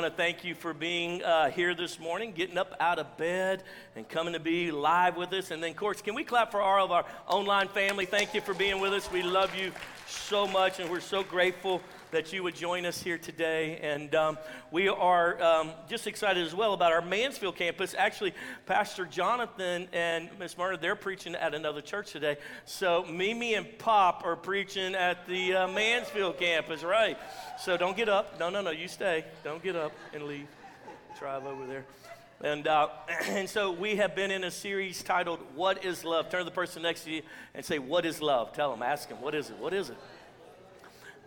want to thank you for being uh, here this morning, getting up out of bed and coming to be live with us. And then, of course, can we clap for all of our online family? Thank you for being with us. We love you so much, and we're so grateful that you would join us here today. And um, we are um, just excited as well about our Mansfield campus. Actually, Pastor Jonathan and Miss Myrna, they're preaching at another church today. So Mimi and Pop are preaching at the uh, Mansfield campus, right? So don't get up. No, no, no, you stay. Don't get up and leave. Drive over there. And, uh, and so we have been in a series titled What is Love? Turn to the person next to you and say, What is love? Tell them, ask them, What is it? What is it?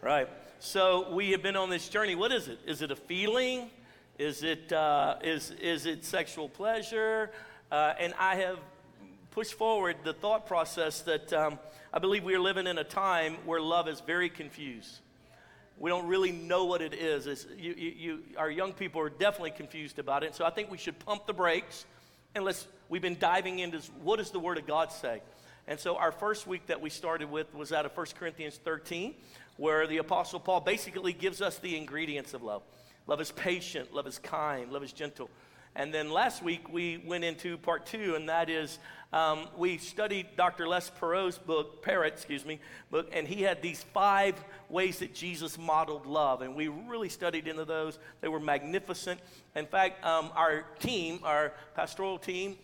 Right. So we have been on this journey. What is it? Is it a feeling? Is it, uh, is, is it sexual pleasure? Uh, and I have pushed forward the thought process that um, I believe we are living in a time where love is very confused. We don't really know what it is. You, you, you, our young people are definitely confused about it. So I think we should pump the brakes and let's, we've been diving into what does the Word of God say? And so our first week that we started with was out of 1 Corinthians 13 where the Apostle Paul basically gives us the ingredients of love. Love is patient, love is kind, love is gentle. And then last week we went into part two, and that is um, we studied Dr. Les Perot's book, Parrott, excuse me, book, and he had these five ways that Jesus modeled love, and we really studied into those. They were magnificent. In fact, um, our team, our pastoral team,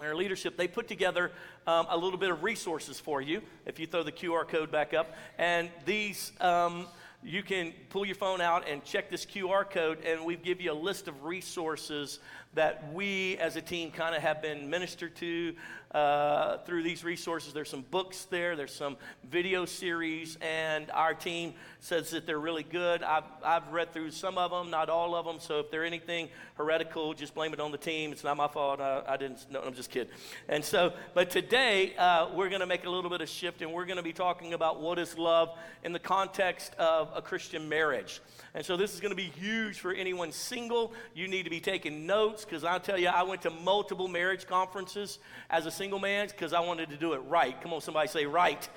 our leadership, they put together um, a little bit of resources for you if you throw the QR code back up. And these, um, you can pull your phone out and check this QR code, and we give you a list of resources that we as a team kind of have been ministered to uh, through these resources. There's some books there, there's some video series, and our team says that they're really good. I've, I've read through some of them, not all of them. So if they're anything heretical, just blame it on the team. It's not my fault. I, I didn't know. I'm just kidding. And so, but today uh, we're going to make a little bit of shift, and we're going to be talking about what is love in the context of a Christian marriage. And so this is going to be huge for anyone single. You need to be taking notes because I'll tell you, I went to multiple marriage conferences as a single man because I wanted to do it right. Come on, somebody say right.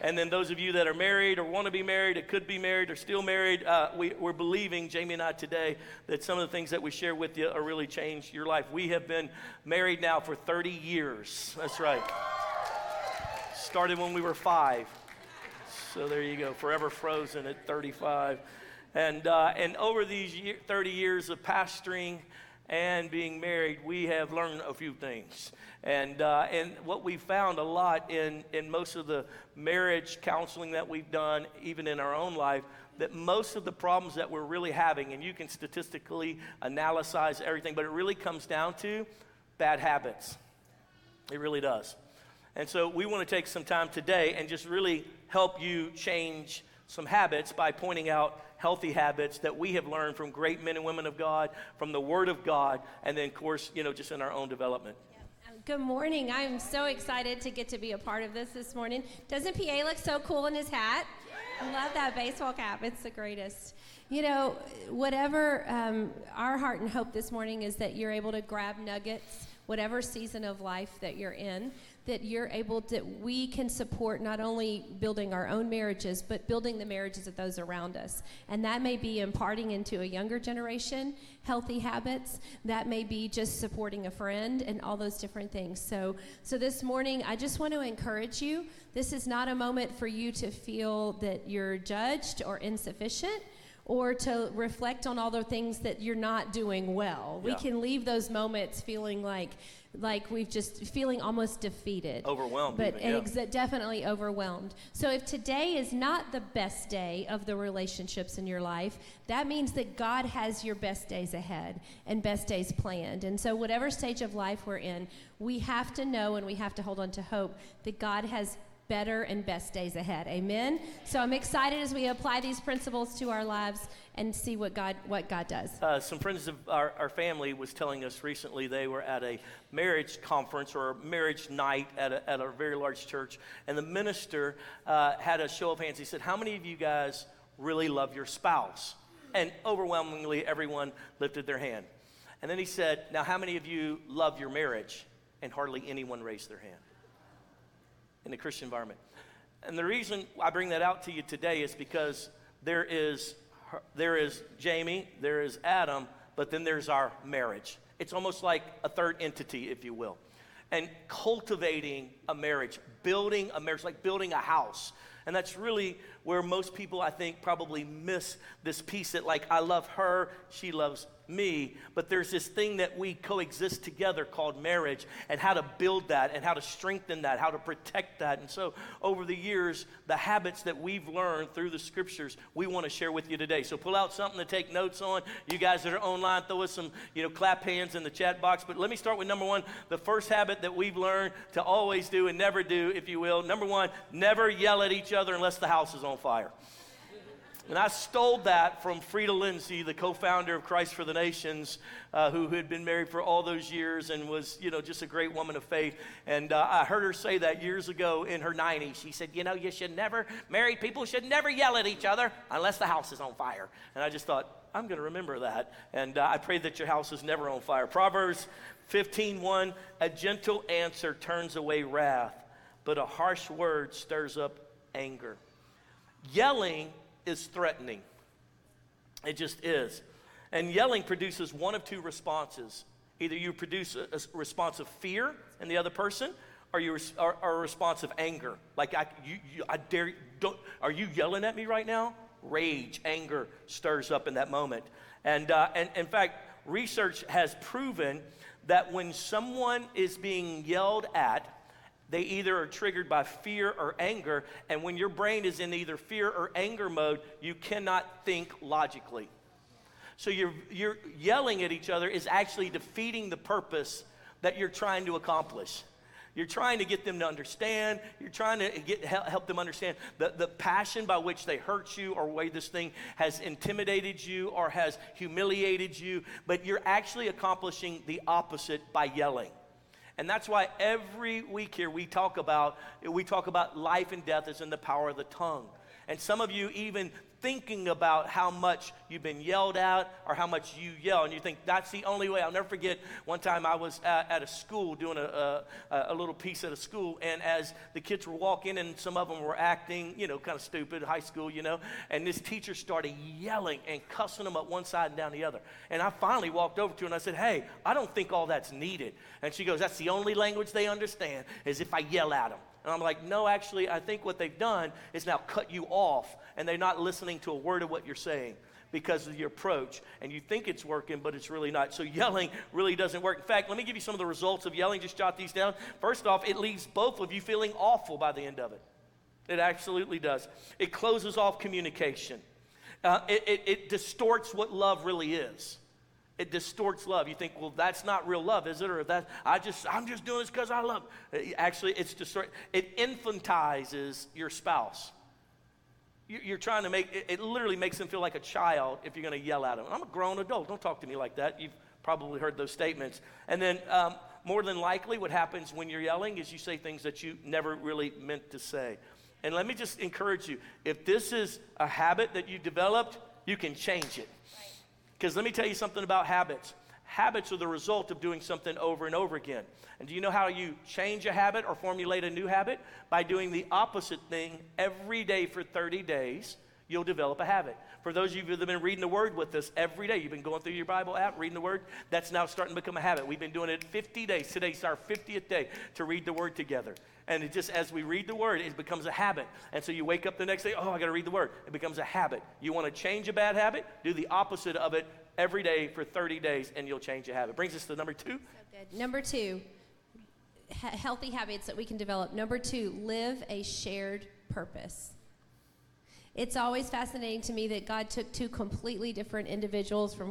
And then those of you that are married or want to be married or could be married or still married, uh, we, are believing, Jami and I today, that some of the things that we share with you are really changed your life. We have been married now for 30 years. That's right. Started when we were five. So there you go, forever frozen at 35. And, uh, and over these year, 30 years of pastoring and being married, we have learned a few things. And, uh, and what we found a lot in, in most of the marriage counseling that we've done, even in our own life, that most of the problems that we're really having, and you can statistically analyze everything, but it really comes down to bad habits. It really does. And so we want to take some time today and just really help you change some habits by pointing out healthy habits that we have learned from great men and women of God, from the Word of God, and then, of course, you know, just in our own development. Good morning. I'm so excited to get to be a part of this this morning. Doesn't PA look so cool in his hat? I love that baseball cap. It's the greatest. You know, whatever um, our heart and hope this morning is that you're able to grab nuggets, whatever season of life that you're in, that you're able to, we can support not only building our own marriages, but building the marriages of those around us. And that may be imparting into a younger generation healthy habits. That may be just supporting a friend and all those different things. So, so this morning, I just want to encourage you. This is not a moment for you to feel that you're judged or insufficient or to reflect on all the things that you're not doing well. Yeah. We can leave those moments feeling like like we've just feeling almost defeated. Overwhelmed but even, yeah. definitely overwhelmed. So if today is not the best day of the relationships in your life that means that god has your best days ahead and best days planned. And so whatever stage of life we're in we have to know and we have to hold on to hope that god has better and best days ahead. Amen. So I'm excited as we apply these principles to our lives and see what God what God does. Uh, some friends of our, our family was telling us recently they were at a marriage conference or a marriage night at a, at a very large church, and the minister uh, had a show of hands. He said, "How many of you guys really love your spouse?" And overwhelmingly, everyone lifted their hand. And then he said, "Now, how many of you love your marriage?" And hardly anyone raised their hand in the Christian environment. And the reason I bring that out to you today is because there is, there is Jami, there is Adam, but then there's our marriage. It's almost like a third entity, if you will. And cultivating a marriage, building a marriage, like building a house. And that's really where most people, I think, probably miss this piece that, like, I love her, she loves me, but there's this thing that we coexist together called marriage and how to build that and how to strengthen that, how to protect that. And so, over the years, the habits that we've learned through the scriptures, we want to share with you today. So, pull out something to take notes on. You guys that are online, throw us some, you know, clap hands in the chat box. But let me start with number one the first habit that we've learned to always do and never do, if you will. Number one, never yell at each other unless the house is on fire. And I stole that from Freda Lindsay, the co-founder of Christ for the Nations, uh, who had been married for all those years and was, you know, just a great woman of faith. And uh, I heard her say that years ago in her 90s. She said, you know, you should never, married people should never yell at each other unless the house is on fire. And I just thought, I'm going to remember that. And uh, I pray that your house is never on fire. Proverbs 15:1, a gentle answer turns away wrath, but a harsh word stirs up anger. Yelling is threatening. It just is. And yelling produces one of two responses. Either you produce a, a response of fear in the other person, or you or, or a response of anger. Like, I, you, you, I dare, don't, are you yelling at me right now? Rage, anger stirs up in that moment. And, uh, and in fact, research has proven that when someone is being yelled at, they either are triggered by fear or anger, and when your brain is in either fear or anger mode, you cannot think logically. So you're, you're yelling at each other is actually defeating the purpose that you're trying to accomplish. You're trying to get them to understand. You're trying to get, help them understand the, the passion by which they hurt you or way this thing has intimidated you or has humiliated you. But you're actually accomplishing the opposite by yelling. And that's why every week here we talk about we talk about life and death is in the power of the tongue. And some of you even thinking about how much you've been yelled at or how much you yell, and you think that's the only way. I'll never forget one time I was at, at a school doing a, a, a, little piece at a school, and as the kids were walking, and some of them were acting, you know, kind of stupid, high school, you know, and this teacher started yelling and cussing them up one side and down the other. And I finally walked over to her and I said, Hey, I don't think all that's needed. And she goes, That's the only language they understand is if I yell at them. And I'm like, no, actually, I think what they've done is now cut you off, and they're not listening to a word of what you're saying because of your approach. And you think it's working, but it's really not. So yelling really doesn't work. In fact, let me give you some of the results of yelling. Just jot these down. First off, it leaves both of you feeling awful by the end of it. It absolutely does. It closes off communication. Uh, it, it, it distorts what love really is it distorts love. You think, well, that's not real love, is it? Or that I just I'm just doing this because I love. Actually, it's distort. It infantizes your spouse. You're trying to make it, it literally makes them feel like a child if you're going to yell at them. I'm a grown adult. Don't talk to me like that. You've probably heard those statements. And then, um, more than likely, what happens when you're yelling is you say things that you never really meant to say. And let me just encourage you if this is a habit that you developed, you can change it. Because let me tell you something about habits. Habits are the result of doing something over and over again. And do you know how you change a habit or formulate a new habit? By doing the opposite thing every day for 30 days, you'll develop a habit. For those of you that have been reading the Word with us every day, you've been going through your Bible app, reading the Word, that's now starting to become a habit. We've been doing it 50 days. Today's our 50th day to read the Word together. And it just, as we read the Word, it becomes a habit. And so you wake up the next day, oh, I got to read the Word. It becomes a habit. You want to change a bad habit? Do the opposite of it every day for 30 days and you'll change your habit. Brings us to number two. So. Number two, healthy habits that we can develop. Number two, live a shared purpose. It's always fascinating to me that God took two completely different individuals from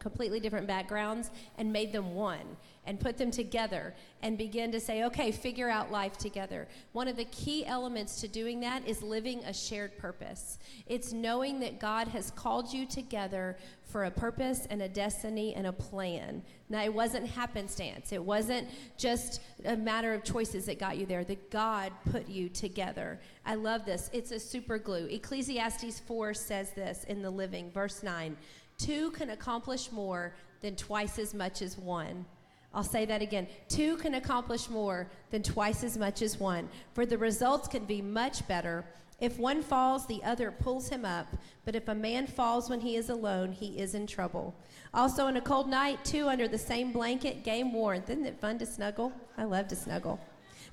completely different backgrounds and made them one and put them together and begin to say, okay, figure out life together. One of the key elements to doing that is living a shared purpose. It's knowing that God has called you together for a purpose and a destiny and a plan. Now, it wasn't happenstance, it wasn't just a matter of choices that got you there, that God put you together. I love this. It's a super glue. Ecclesiastes 4 says this in the living, verse 9 two can accomplish more than twice as much as one. I'll say that again. Two can accomplish more than twice as much as one, for the results can be much better If one falls, the other pulls him up. But if a man falls when he is alone, he is in trouble. Also, in a cold night, two under the same blanket game warmth. Isn't it fun to snuggle? I love to snuggle.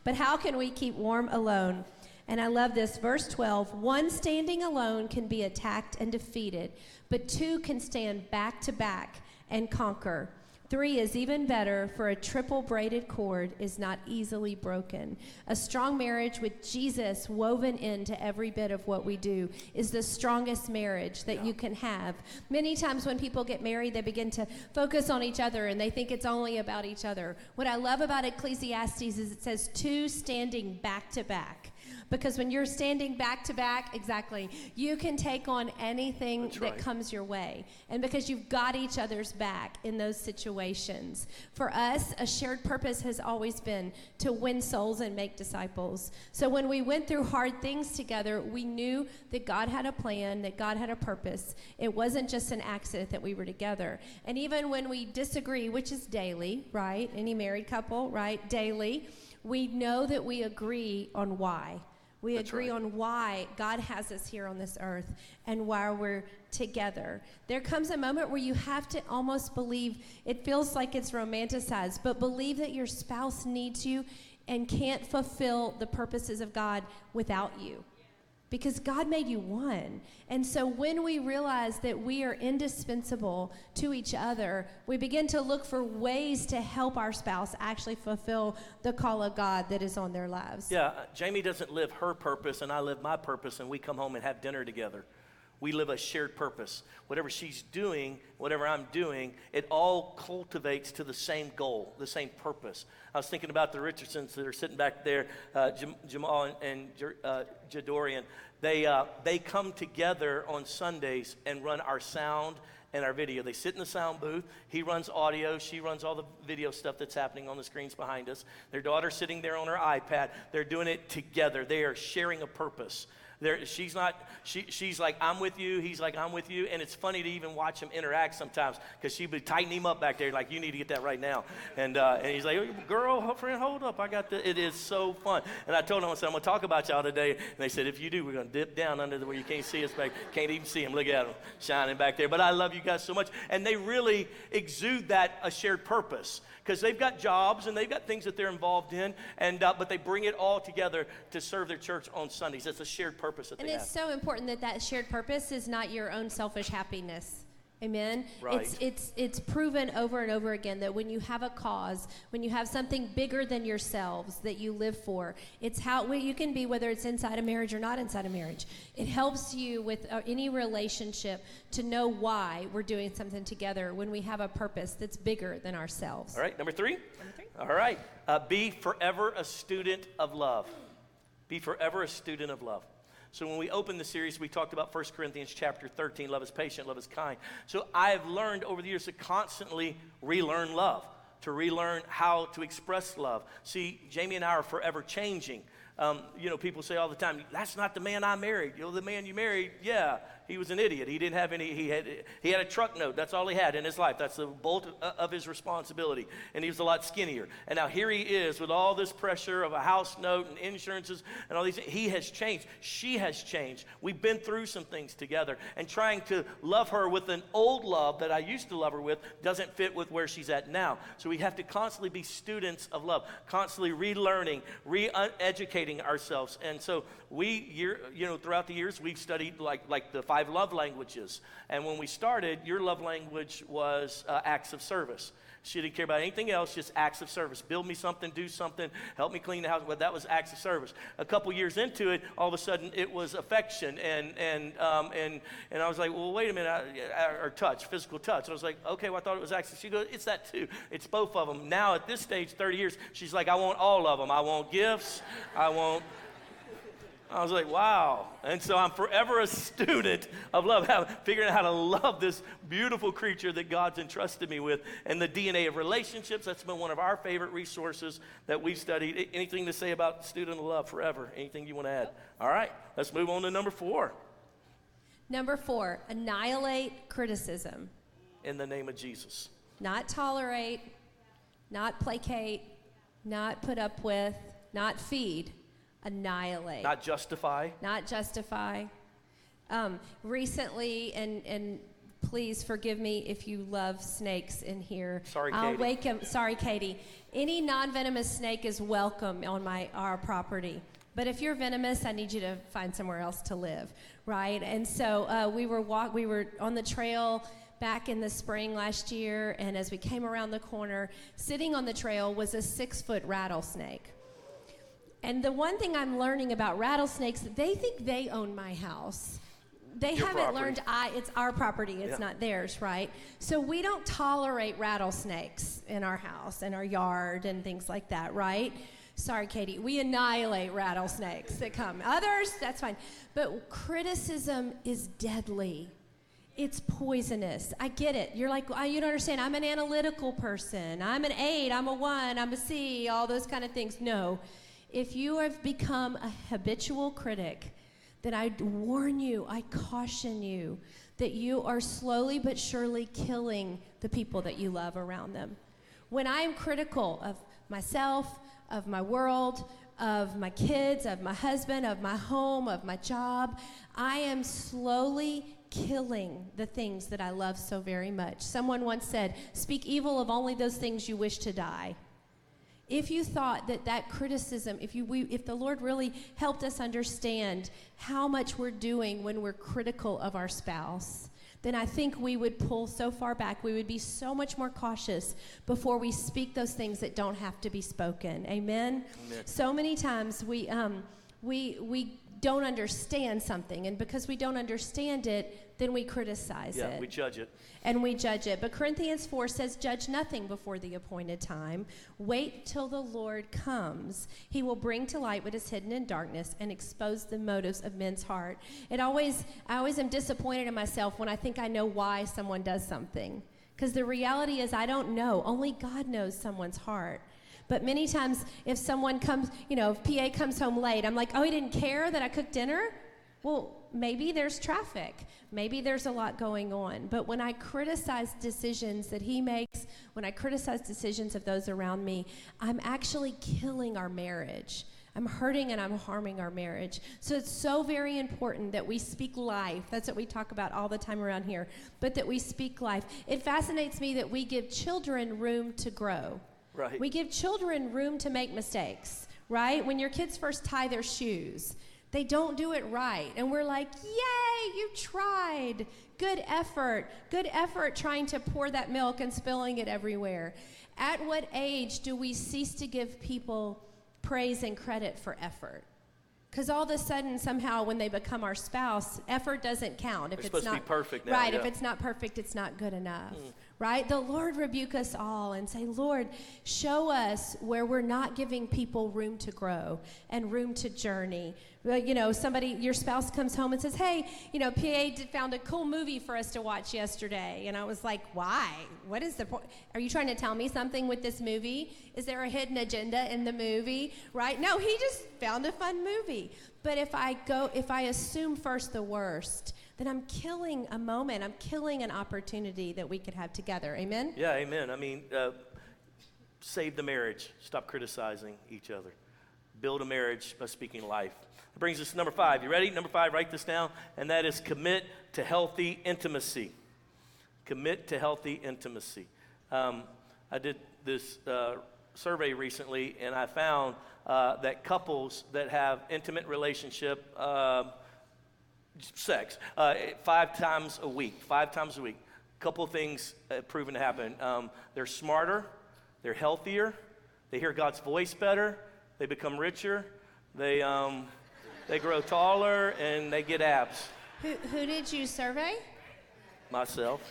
But how can we keep warm alone? And I love this. Verse 12 one standing alone can be attacked and defeated, but two can stand back to back and conquer. Three is even better, for a triple braided cord is not easily broken. A strong marriage with Jesus woven into every bit of what we do is the strongest marriage that you can have. Many times when people get married, they begin to focus on each other and they think it's only about each other. What I love about Ecclesiastes is it says two standing back to back. Because when you're standing back to back, exactly, you can take on anything That's that right. comes your way. And because you've got each other's back in those situations. For us, a shared purpose has always been to win souls and make disciples. So when we went through hard things together, we knew that God had a plan, that God had a purpose. It wasn't just an accident that we were together. And even when we disagree, which is daily, right? Any married couple, right? Daily, we know that we agree on why. We That's agree right. on why God has us here on this earth and why we're together. There comes a moment where you have to almost believe, it feels like it's romanticized, but believe that your spouse needs you and can't fulfill the purposes of God without you. Because God made you one. And so when we realize that we are indispensable to each other, we begin to look for ways to help our spouse actually fulfill the call of God that is on their lives. Yeah, Jami doesn't live her purpose, and I live my purpose, and we come home and have dinner together. We live a shared purpose. Whatever she's doing, whatever I'm doing, it all cultivates to the same goal, the same purpose. I was thinking about the Richardsons that are sitting back there, uh, Jam- Jamal and, and uh, Jadorian. They, uh, they come together on Sundays and run our sound and our video. They sit in the sound booth. He runs audio. She runs all the video stuff that's happening on the screens behind us. Their daughter's sitting there on her iPad. They're doing it together. They are sharing a purpose. She's not. She, she's like, I'm with you. He's like, I'm with you. And it's funny to even watch them interact sometimes because she would tighten him up back there, like, you need to get that right now. And uh, and he's like, girl, friend, hold up. I got the. It is so fun. And I told him, I said, I'm gonna talk about y'all today. And they said, if you do, we're gonna dip down under the where you can't see us back. Can't even see him. Look at him shining back there. But I love you guys so much. And they really exude that a shared purpose because they've got jobs and they've got things that they're involved in. And uh, but they bring it all together to serve their church on Sundays. It's a shared purpose that And they it's have. so important that that shared purpose is not your own selfish happiness. Amen. Right. It's it's it's proven over and over again that when you have a cause, when you have something bigger than yourselves that you live for, it's how well, you can be whether it's inside a marriage or not inside a marriage. It helps you with uh, any relationship to know why we're doing something together when we have a purpose that's bigger than ourselves. All right, number three? Number three. All right. Uh, be forever a student of love. Be forever a student of love. So when we opened the series, we talked about 1 Corinthians chapter 13, love is patient, love is kind. So I have learned over the years to constantly relearn love, to relearn how to express love. See, Jami and I are forever changing. Um, you know, people say all the time, "That's not the man I married." You know, the man you married, yeah, he was an idiot. He didn't have any. He had he had a truck note. That's all he had in his life. That's the bolt of- his responsibility. And he was a lot skinnier. And now here he is with all this pressure of a house note and insurances and all these. He has changed. She has changed. We've been through some things together. And trying to love her with an old love that I used to love her with doesn't fit with where she's at now. So we have to constantly be students of love, constantly relearning, re-educating uh, ourselves. And so we, year, you know, throughout the years, we've studied like like the five love languages. And when we started, your love language was uh, acts of service. She didn't care about anything else, just acts of service. Build me something, do something, help me clean the house. Well, that was acts of service. A couple years into it, all of a sudden it was affection and and um, and and I was like, well, wait a minute, or touch, physical touch. And I was like, okay, well, I thought it was acts. She goes, it's that too. It's both of them. Now at this stage, 30 years, she's like, I want all of them. I want gifts. I want I was like, wow. And so I'm forever a student of love, how, figuring out how to love this beautiful creature that God's entrusted me with. And the DNA of relationships, that's been one of our favorite resources that we've studied. Anything to say about student of love forever? Anything you want to add? All right, let's move on to number four. Number four, annihilate criticism. In the name of Jesus. not tolerate, not placate, not put up with, not feed, annihilate, Not justify. not justify. Um, recently, and and please forgive me if you love snakes in here. Sorry, I'll Katie. wake 'em- Sorry, Katie. Any non-venomous snake is welcome on my our property. But if you're venomous, I need you to find somewhere else to live, right? And so uh, we were walk, we were on the trail back in the spring last year, and as we came around the corner, sitting on the trail was a six-foot rattlesnake. And the one thing I'm learning about rattlesnakes, they think they own my house. They Your haven't property. learned I it's our property, it's Yeah. not theirs, right? So we don't tolerate rattlesnakes in our house and our yard and things like that, right? Sorry, Katie. We annihilate rattlesnakes that come. Others, that's fine. But criticism is deadly. It's poisonous. I get it. You're like, "Ah, you don't understand. I'm an analytical person. I'm an eight. I'm a one. I'm a C. All those kind of things. No. If you have become a habitual critic, then I warn you, I caution you that you are slowly but surely killing the people that you love around them. When I am critical of myself, of my world, of my kids, of my husband, of my home, of my job, I am slowly killing the things that I love so very much. Someone once said, Speak evil of only those things you wish to die. If you thought that that criticism, if, you, we, if the Lord really helped us understand how much we're doing when we're critical of our spouse, then I think we would pull so far back. We would be so much more cautious before we speak those things that don't have to be spoken. Amen? Amen. So many times we, um, we, we don't understand something, and because we don't understand it, then we criticize it. Yeah, it we judge it. and we judge it. But Corinthians 4 says, Judge nothing before the appointed time. Wait till the Lord comes. He will bring to light what is hidden in darkness and expose the motives of men's heart. It always, I always am disappointed in myself when I think I know why someone does something. Because the reality is, I don't know. Only God knows someone's heart. But many times, if someone comes, you know, if PA comes home late, I'm like, oh, he didn't care that I cooked dinner? Well, maybe there's traffic. Maybe there's a lot going on. But when I criticize decisions that he makes, when I criticize decisions of those around me, I'm actually killing our marriage. I'm hurting and I'm harming our marriage. So it's so very important that we speak life. That's what we talk about all the time around here, but that we speak life. It fascinates me that we give children room to grow. Right. We give children room to make mistakes, right? When your kids first tie their shoes, they don't do it right. And we're like, yay, you tried. Good effort. Good effort trying to pour that milk and spilling it everywhere. At what age do we cease to give people praise and credit for effort? Because all of a sudden, somehow, when they become our spouse, effort doesn't count. If They're it's supposed to not be perfect now, right? If it's not perfect, it's not good enough, hmm. Right? The Lord rebuke us all and say, Lord, show us where we're not giving people room to grow and room to journey. You know, somebody, your spouse comes home and says, Hey, you know, PA did, found a cool movie for us to watch yesterday, and I was like, Why? What is the point? Are you trying to tell me something with this movie? Is there a hidden agenda in the movie? Right? No, he just found a fun movie. But if I go, if I assume first the worst, then I'm killing a moment. I'm killing an opportunity that we could have together. Amen? Yeah, amen. I mean, uh, save the marriage. Stop criticizing each other. Build a marriage by speaking life. That brings us to number five. You ready? Number five, write this down. And that is commit to healthy intimacy. Commit to healthy intimacy. Um, I did this uh, survey recently, and I found uh, that couples that have intimate relationship, uh, sex, uh, five times a week, five times a week, A couple of things uh, proven to happen. Um, they're smarter, they're healthier, they hear God's voice better, they become richer, they, um, they grow taller, and they get abs. Who, who did you survey? Myself.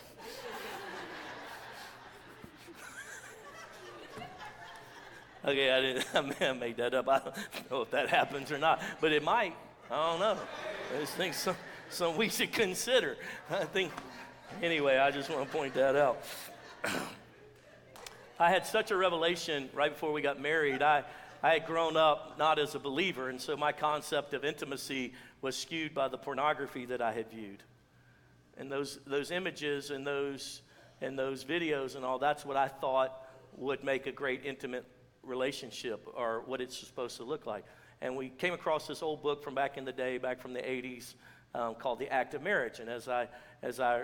Okay, I didn't. I, made that up. I don't know if that happens or not, but it might. I don't know. I just think some, some we should consider. I think. Anyway, I just want to point that out. I had such a revelation right before we got married. I, I had grown up not as a believer, and so my concept of intimacy was skewed by the pornography that I had viewed. And those, those images and those, and those videos and all, that's what I thought would make a great intimate relationship or what it's supposed to look like. And we came across this old book from back in the day, back from the 80s, um, called The Act of Marriage. And as I, as I,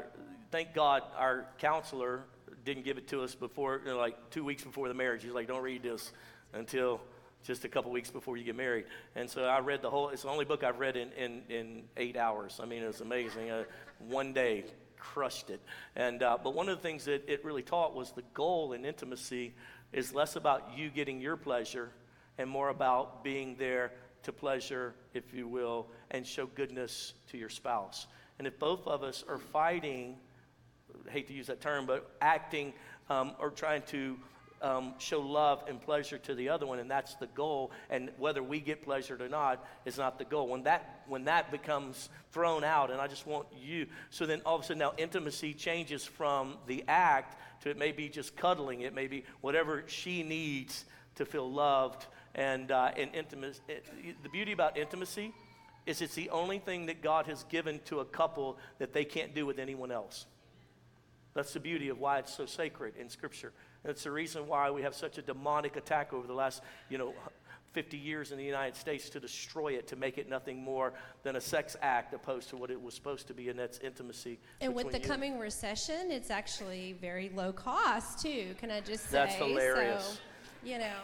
thank God, our counselor didn't give it to us before, you know, like two weeks before the marriage. He's like, don't read this until just a couple weeks before you get married. And so I read the whole, it's the only book I've read in, in, in eight hours. I mean, it was amazing. Uh, one day, crushed it. And, uh, but one of the things that it really taught was the goal in intimacy is less about you getting your pleasure and more about being there to pleasure, if you will, and show goodness to your spouse. And if both of us are fighting, hate to use that term, but acting um, or trying to um, show love and pleasure to the other one, and that's the goal. And whether we get pleasure or not is not the goal. When that when that becomes thrown out, and I just want you, so then all of a sudden now intimacy changes from the act to it may be just cuddling, it may be whatever she needs to feel loved and uh, and intimacy. The beauty about intimacy is it's the only thing that God has given to a couple that they can't do with anyone else. That's the beauty of why it's so sacred in Scripture. That's the reason why we have such a demonic attack over the last, you know, 50 years in the United States to destroy it, to make it nothing more than a sex act opposed to what it was supposed to be, and that's intimacy. And with the you. coming recession, it's actually very low cost too. Can I just say? That's hilarious. So, you know.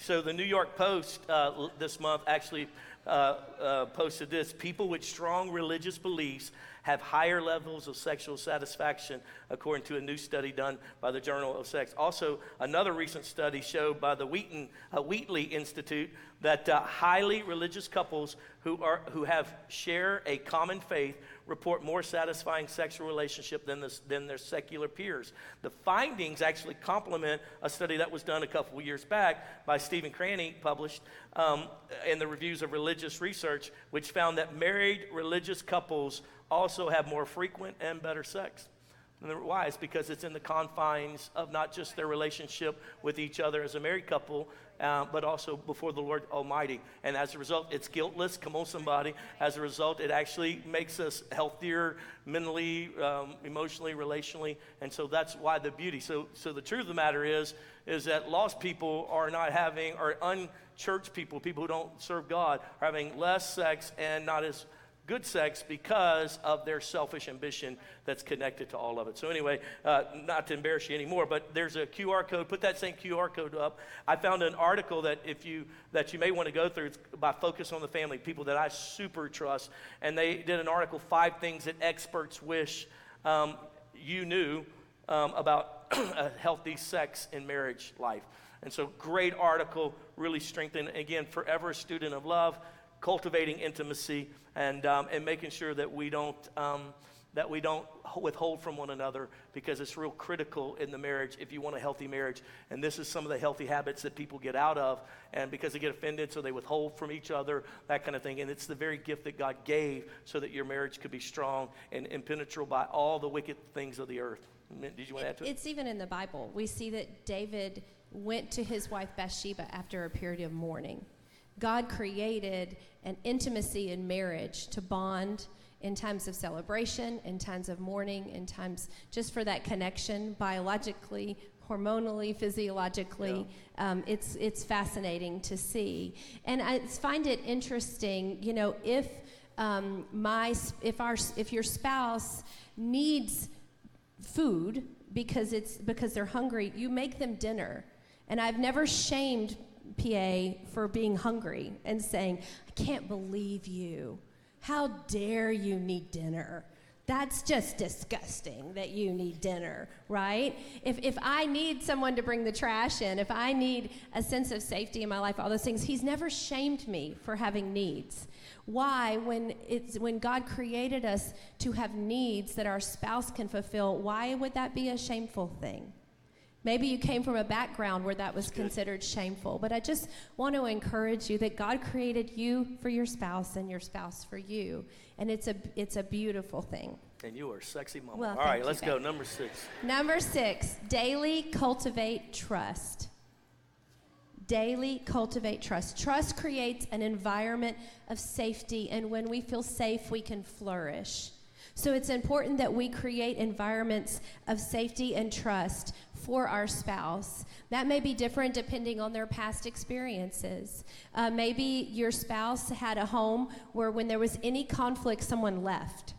So the New York Post uh, this month actually uh, uh, posted this: people with strong religious beliefs have higher levels of sexual satisfaction, according to a new study done by the Journal of Sex. Also, another recent study showed by the Wheaton, uh, Wheatley Institute that uh, highly religious couples who, are, who have share a common faith report more satisfying sexual relationship than, this, than their secular peers. The findings actually complement a study that was done a couple years back by Stephen Cranney, published um, in the Reviews of Religious Research, which found that married religious couples also have more frequent and better sex. And why? It's because it's in the confines of not just their relationship with each other as a married couple, uh, but also before the Lord Almighty. And as a result, it's guiltless. Come on, somebody. As a result, it actually makes us healthier mentally, um, emotionally, relationally. And so that's why the beauty. So, so the truth of the matter is, is that lost people are not having, or unchurched people, people who don't serve God, are having less sex and not as good sex because of their selfish ambition that's connected to all of it. So, anyway, uh, not to embarrass you anymore, but there's a QR code. Put that same QR code up. I found an article that if you that you may want to go through. It's by Focus on the Family, people that I super trust, and they did an article: five things that experts wish um, you knew um, about a healthy sex in marriage life. And so, great article, really strengthened. Again, forever a student of love cultivating intimacy and, um, and making sure that we don't um, that we don't withhold from one another because it's real critical in the marriage if you want a healthy marriage. And this is some of the healthy habits that people get out of. And because they get offended so they withhold from each other that kind of thing. And it's the very gift that god gave so that your marriage could be strong and impenetrable by all the wicked things of the earth. Did you want to add to it? It's even in the bible. We see that david went to his wife bathsheba after a period of mourning God created an intimacy in marriage to bond in times of celebration, in times of mourning, in times just for that connection biologically, hormonally, physiologically. Yeah. Um, it's, it's fascinating to see. And I find it interesting, you know, if, um, my, if, our, if your spouse needs food because, it's, because they're hungry, you make them dinner. And I've never shamed PA for being hungry and saying, I can't believe you. How dare you need dinner? That's just disgusting that you need dinner, right? If, if I need someone to bring the trash in, if I need a sense of safety in my life, all those things, He's never shamed me for having needs. Why, when, it's, when God created us to have needs that our spouse can fulfill, why would that be a shameful thing? Maybe you came from a background where that was considered shameful, but I just want to encourage you that God created you for your spouse and your spouse for you, and it's a it's a beautiful thing. And you are sexy mama. Well, All right, let's go. Number six. Number six, daily cultivate trust. Daily cultivate trust. Trust creates an environment of safety, and when we feel safe, we can flourish. So it's important that we create environments of safety and trust for our spouse. That may be different depending on their past experiences. Uh, maybe your spouse had a home where when there was any conflict, someone left.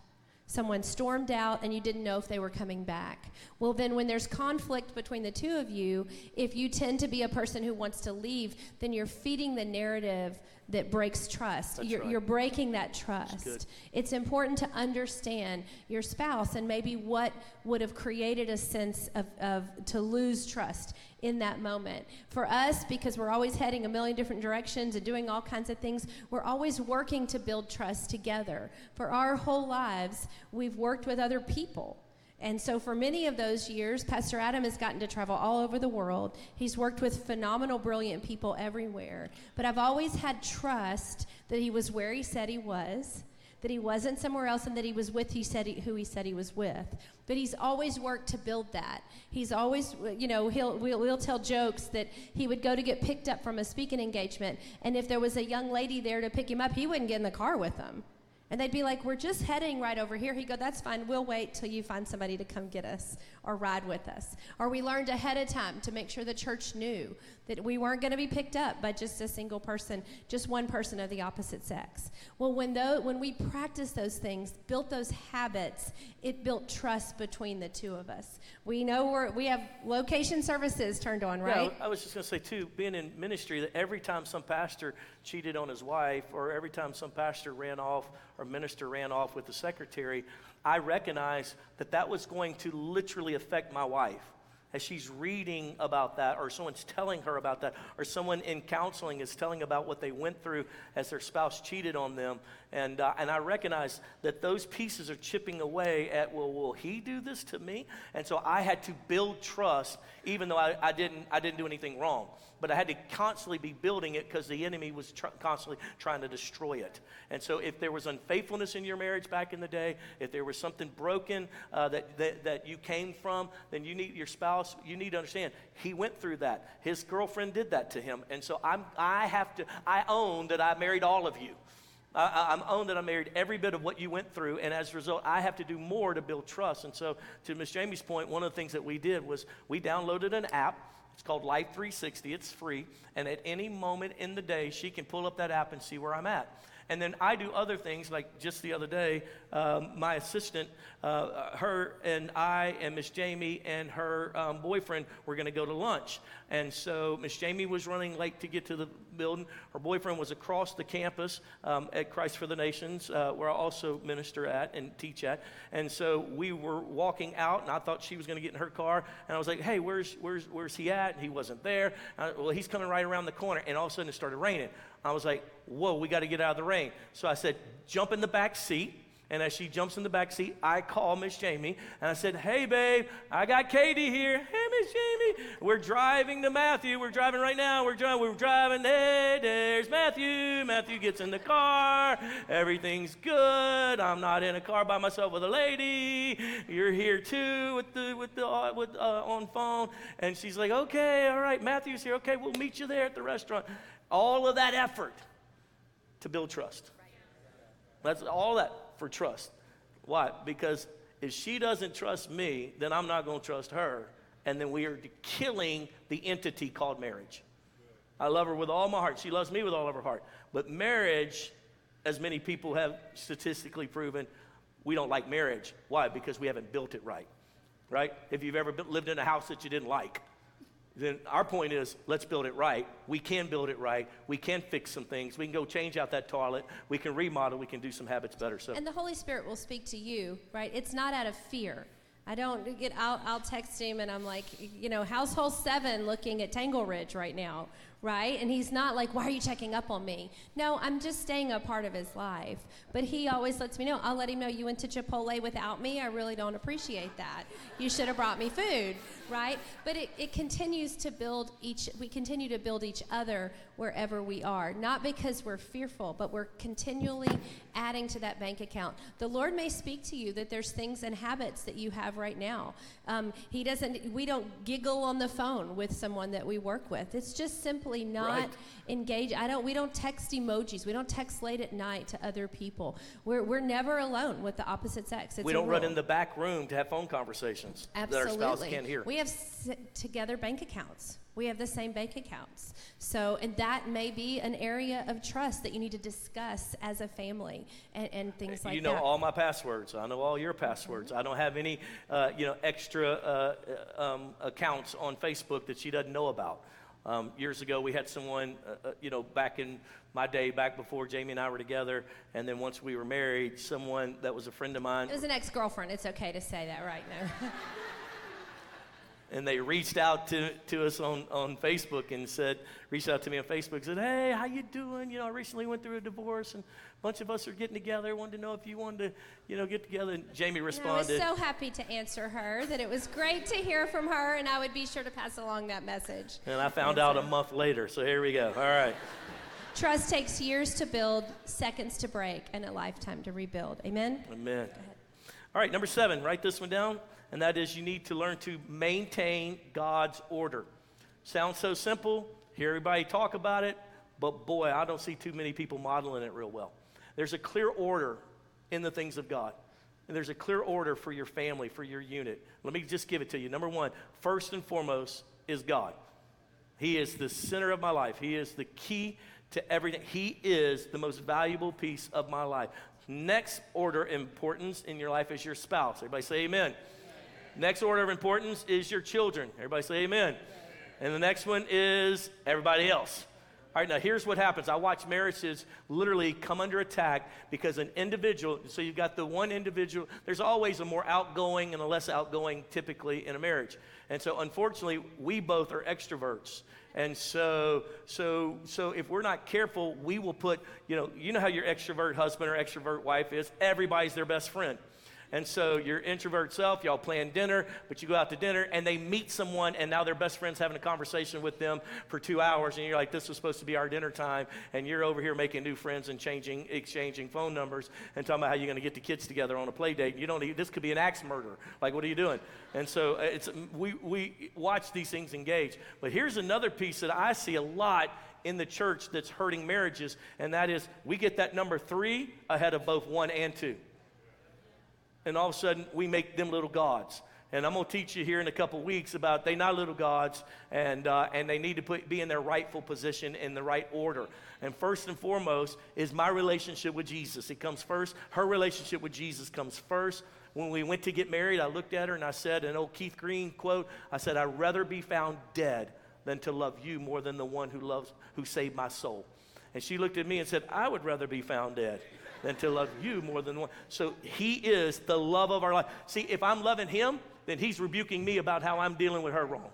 Someone stormed out and you didn't know if they were coming back. Well, then, when there's conflict between the two of you, if you tend to be a person who wants to leave, then you're feeding the narrative that breaks trust. You're, right. you're breaking that trust. It's important to understand your spouse and maybe what would have created a sense of, of to lose trust in that moment. For us, because we're always heading a million different directions and doing all kinds of things, we're always working to build trust together. For our whole lives, we've worked with other people. And so, for many of those years, Pastor Adam has gotten to travel all over the world. He's worked with phenomenal, brilliant people everywhere. But I've always had trust that he was where he said he was, that he wasn't somewhere else, and that he was with he said he, who he said he was with. But he's always worked to build that. He's always, you know, he'll we'll, we'll tell jokes that he would go to get picked up from a speaking engagement, and if there was a young lady there to pick him up, he wouldn't get in the car with them. And they'd be like, We're just heading right over here. He'd go, That's fine. We'll wait till you find somebody to come get us or ride with us. Or we learned ahead of time to make sure the church knew that we weren't going to be picked up by just a single person, just one person of the opposite sex. Well, when, tho- when we practiced those things, built those habits, it built trust between the two of us. We know we're, we have location services turned on, right? Yeah, I was just going to say, too, being in ministry, that every time some pastor cheated on his wife, or every time some pastor ran off or minister ran off with the secretary, I recognize that that was going to literally affect my wife. As she's reading about that, or someone's telling her about that, or someone in counseling is telling about what they went through as their spouse cheated on them, and uh, and I recognize that those pieces are chipping away at well, will he do this to me? And so I had to build trust, even though I, I didn't I didn't do anything wrong, but I had to constantly be building it because the enemy was tr- constantly trying to destroy it. And so if there was unfaithfulness in your marriage back in the day, if there was something broken uh, that, that that you came from, then you need your spouse. You need to understand he went through that. His girlfriend did that to him, and so I'm I have to I own that I married all of you. I, I'm owned that I married every bit of what you went through, and as a result, I have to do more to build trust. And so, to Miss Jami's point, one of the things that we did was we downloaded an app. It's called Life 360. It's free, and at any moment in the day, she can pull up that app and see where I'm at. And then I do other things, like just the other day, um, my assistant, uh, her and I and Miss Jami and her um, boyfriend were going to go to lunch. And so Miss Jami was running late to get to the building. Her boyfriend was across the campus um, at Christ for the Nations, uh, where I also minister at and teach at. And so we were walking out, and I thought she was going to get in her car. And I was like, "Hey, where's where's where's he at?" And he wasn't there. I, well, he's coming right around the corner, and all of a sudden it started raining. I was like, "Whoa, we got to get out of the rain." So I said, "Jump in the back seat." And as she jumps in the back seat, I call Miss Jami and I said, Hey, babe, I got Katie here. Hey, Miss Jami, we're driving to Matthew. We're driving right now. We're driving. We're driving. Hey, there's Matthew. Matthew gets in the car. Everything's good. I'm not in a car by myself with a lady. You're here too with the with the uh, with uh, on phone. And she's like, Okay, all right. Matthew's here. Okay, we'll meet you there at the restaurant. All of that effort to build trust. That's all that for trust. Why? Because if she doesn't trust me, then I'm not going to trust her. And then we are killing the entity called marriage. I love her with all my heart. She loves me with all of her heart. But marriage, as many people have statistically proven, we don't like marriage. Why? Because we haven't built it right. Right? If you've ever been, lived in a house that you didn't like, then our point is let's build it right. We can build it right. We can fix some things. We can go change out that toilet. We can remodel. We can do some habits better. So And the Holy Spirit will speak to you, right? It's not out of fear. I don't get, I'll, I'll text him and I'm like, you know, household seven looking at Tangle Ridge right now, right? And he's not like, why are you checking up on me? No, I'm just staying a part of his life. But he always lets me know. I'll let him know you went to Chipotle without me. I really don't appreciate that. You should have brought me food, right? But it, it continues to build each, we continue to build each other wherever we are. Not because we're fearful, but we're continually adding to that bank account. The Lord may speak to you that there's things and habits that you have right now. Um, he doesn't, we don't giggle on the phone with someone that we work with. It's just simply simply not Right. engage. I don't. We don't text emojis. We don't text late at night to other people. We're we're never alone with the opposite sex. It's we don't run in the back room to have phone conversations Absolutely. that our spouse can't hear. We have s- together bank accounts. We have the same bank accounts. So, and that may be an area of trust that you need to discuss as a family and, and things like that. you know that. all my passwords. I know all your passwords. I don't have any, uh, you know, extra uh, uh, um, accounts on Facebook that she doesn't know about. Um, years ago, we had someone, uh, uh, you know, back in my day, back before Jami and I were together, and then once we were married, someone that was a friend of mine, it was an ex girlfriend. It's okay to say that right now. and they reached out to, to us on, on Facebook and said, reached out to me on Facebook, and said, hey, how you doing? You know, I recently went through a divorce, and a bunch of us are getting together. Wanted to know if you wanted to, you know, get together. And Jami And I was responded. so happy to answer her that it was great to hear from her, and I would be sure to pass along that message. And I found out a month later. So here we go. All right. Trust takes years to build, seconds to break, and a lifetime to rebuild. Amen? Amen. All right, number seven, write this one down. And that is you need to learn to maintain God's order. Sounds so simple. Hear everybody talk about it. But boy, I don't see too many people modeling it real well. There's a clear order in the things of God. And there's a clear order for your family, for your unit. Let me just give it to you. Number one, first and foremost is God. He is the center of my life. He is the key to everything. He is the most valuable piece of my life. Next order of importance in your life is your spouse. Everybody say amen. Next order of importance is your children. Everybody say amen. And the next one is everybody else. All right, now here's what happens. I watch marriages literally come under attack because an individual, so you've got the one individual, there's always a more outgoing and a less outgoing typically in a marriage. And so unfortunately, we both are extroverts. And so, so, so if we're not careful, we will put, you know, you know how your extrovert husband or extrovert wife is. Everybody's their best friend. And so your introvert self, y'all plan dinner, but you go out to dinner and they meet someone and now their best friend's having a conversation with them for two hours and you're like, this was supposed to be our dinner time and you're over here making new friends and changing, exchanging phone numbers and talking about how you're going to get the kids together on a play date. You don't, this could be an axe murder. Like, what are you doing? And so uh, it's, we, we watch these things engage. But here's another piece that I see a lot in the church that's hurting marriages, and that is we get that number three ahead of both one and two and all of a sudden we make them little gods. And I'm going to teach you here in a couple weeks about they not little gods, and uh, and they need to put, be in their rightful position in the right order. And first and foremost is my relationship with Jesus. It comes first. Her relationship with Jesus comes first. When we went to get married, I looked at her and I said, an old Keith Green quote. I said, "I'd rather be found dead than to love you more than the one who loves who saved my soul." And she looked at me and said, "I would rather be found dead." Than to love you more than one. So he is the love of our life. See, if I'm loving him, then he's rebuking me about how I'm dealing with her wrong.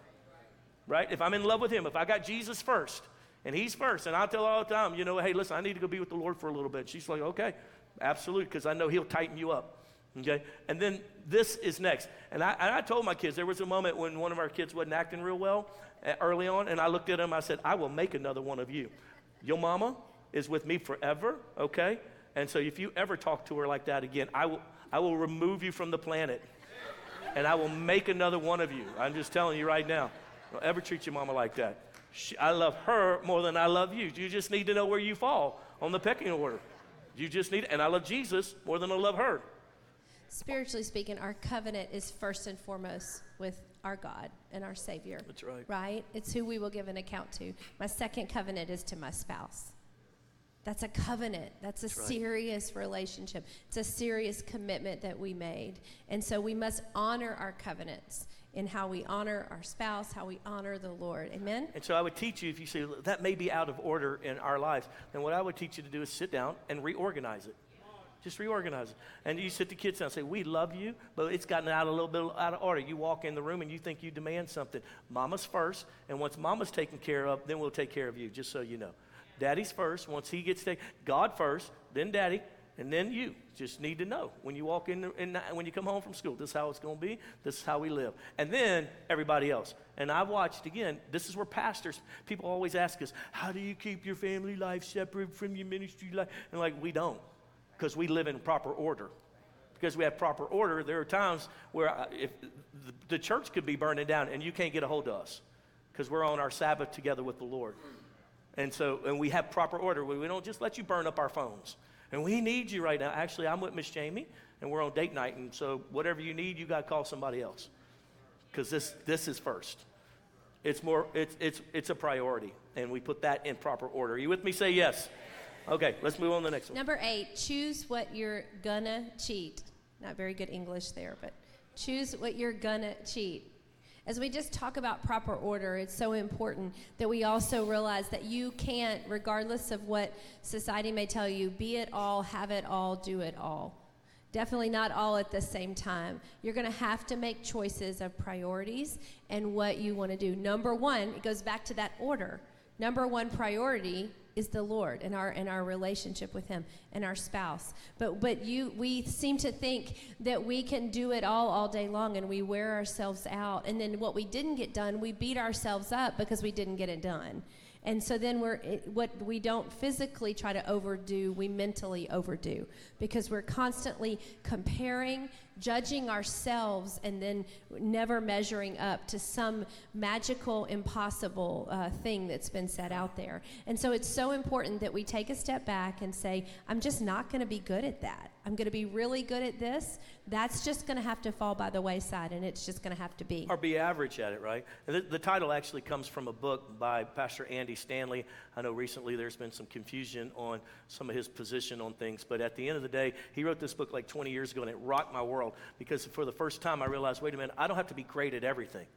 Right? If I'm in love with him, if I got Jesus first, and he's first, and I tell her all the time, you know, hey, listen, I need to go be with the Lord for a little bit. She's like, okay, absolutely, because I know he'll tighten you up. Okay? And then this is next. And I, and I told my kids, there was a moment when one of our kids wasn't acting real well uh, early on, and I looked at him, I said, I will make another one of you. Your mama is with me forever, okay? And so if you ever talk to her like that again, I will, I will remove you from the planet and I will make another one of you. I'm just telling you right now. Don't ever treat your mama like that. She, I love her more than I love you. You just need to know where you fall on the pecking order. You just need, and I love Jesus more than I love her. Spiritually speaking, our covenant is first and foremost with our God and our Savior. That's right. Right? It's who we will give an account to. My second covenant is to my spouse. That's a covenant. That's a right. serious relationship. It's a serious commitment that we made. And so we must honor our covenants in how we honor our spouse, how we honor the Lord. Amen? And so I would teach you, if you say that may be out of order in our lives, then what I would teach you to do is sit down and reorganize it. Just reorganize it. And you sit the kids down and say, We love you, but it's gotten out a little bit out of order. You walk in the room and you think you demand something. Mama's first, and once mama's taken care of, then we'll take care of you, just so you know. Daddy's first. Once he gets taken, God first, then daddy, and then you. Just need to know when you walk in, the, in the- when you come home from school, this is how it's going to be. This is how we live. And then everybody else. And I've watched again. This is where pastors, people always ask us, "How do you keep your family life separate from your ministry life?" And like we don't, because we live in proper order. Because we have proper order, there are times where I- if the, the church could be burning down and you can't get a hold of us because we're on our Sabbath together with the Lord. And so, and we have proper order. We don't just let you burn up our phones. And we need you right now. Actually, I'm with Miss Jami, and we're on date night. And so, whatever you need, you got to call somebody else. Because this, this is first. It's more, it's, it's, it's a priority. And we put that in proper order. Are you with me? Say yes. Okay, let's move on to the next one. Number eight, choose what you're gonna cheat. Not very good English there, but choose what you're gonna cheat. As we just talk about proper order, it's so important that we also realize that you can't, regardless of what society may tell you, be it all, have it all, do it all. Definitely not all at the same time. You're going to have to make choices of priorities and what you want to do. Number one, it goes back to that order. Number one priority is the Lord and our and our relationship with Him and our spouse. But but you we seem to think that we can do it all all day long and we wear ourselves out and then what we didn't get done we beat ourselves up because we didn't get it done. And so then we're what we don't physically try to overdo, we mentally overdo because we're constantly comparing, judging ourselves, and then never measuring up to some magical, impossible uh, thing that's been set out there. And so it's so important that we take a step back and say, I'm just not going to be good at that. I'm going to be really good at this. That's just going to have to fall by the wayside, and it's just going to have to be. Or be average at it, right? The, the, title actually comes from a book by Pastor Andy Stanley. I know recently there's been some confusion on some of his position on things, but at the end of the day, he wrote this book like 20 years ago, and it rocked my world because for the first time I realized wait a minute, I don't have to be great at everything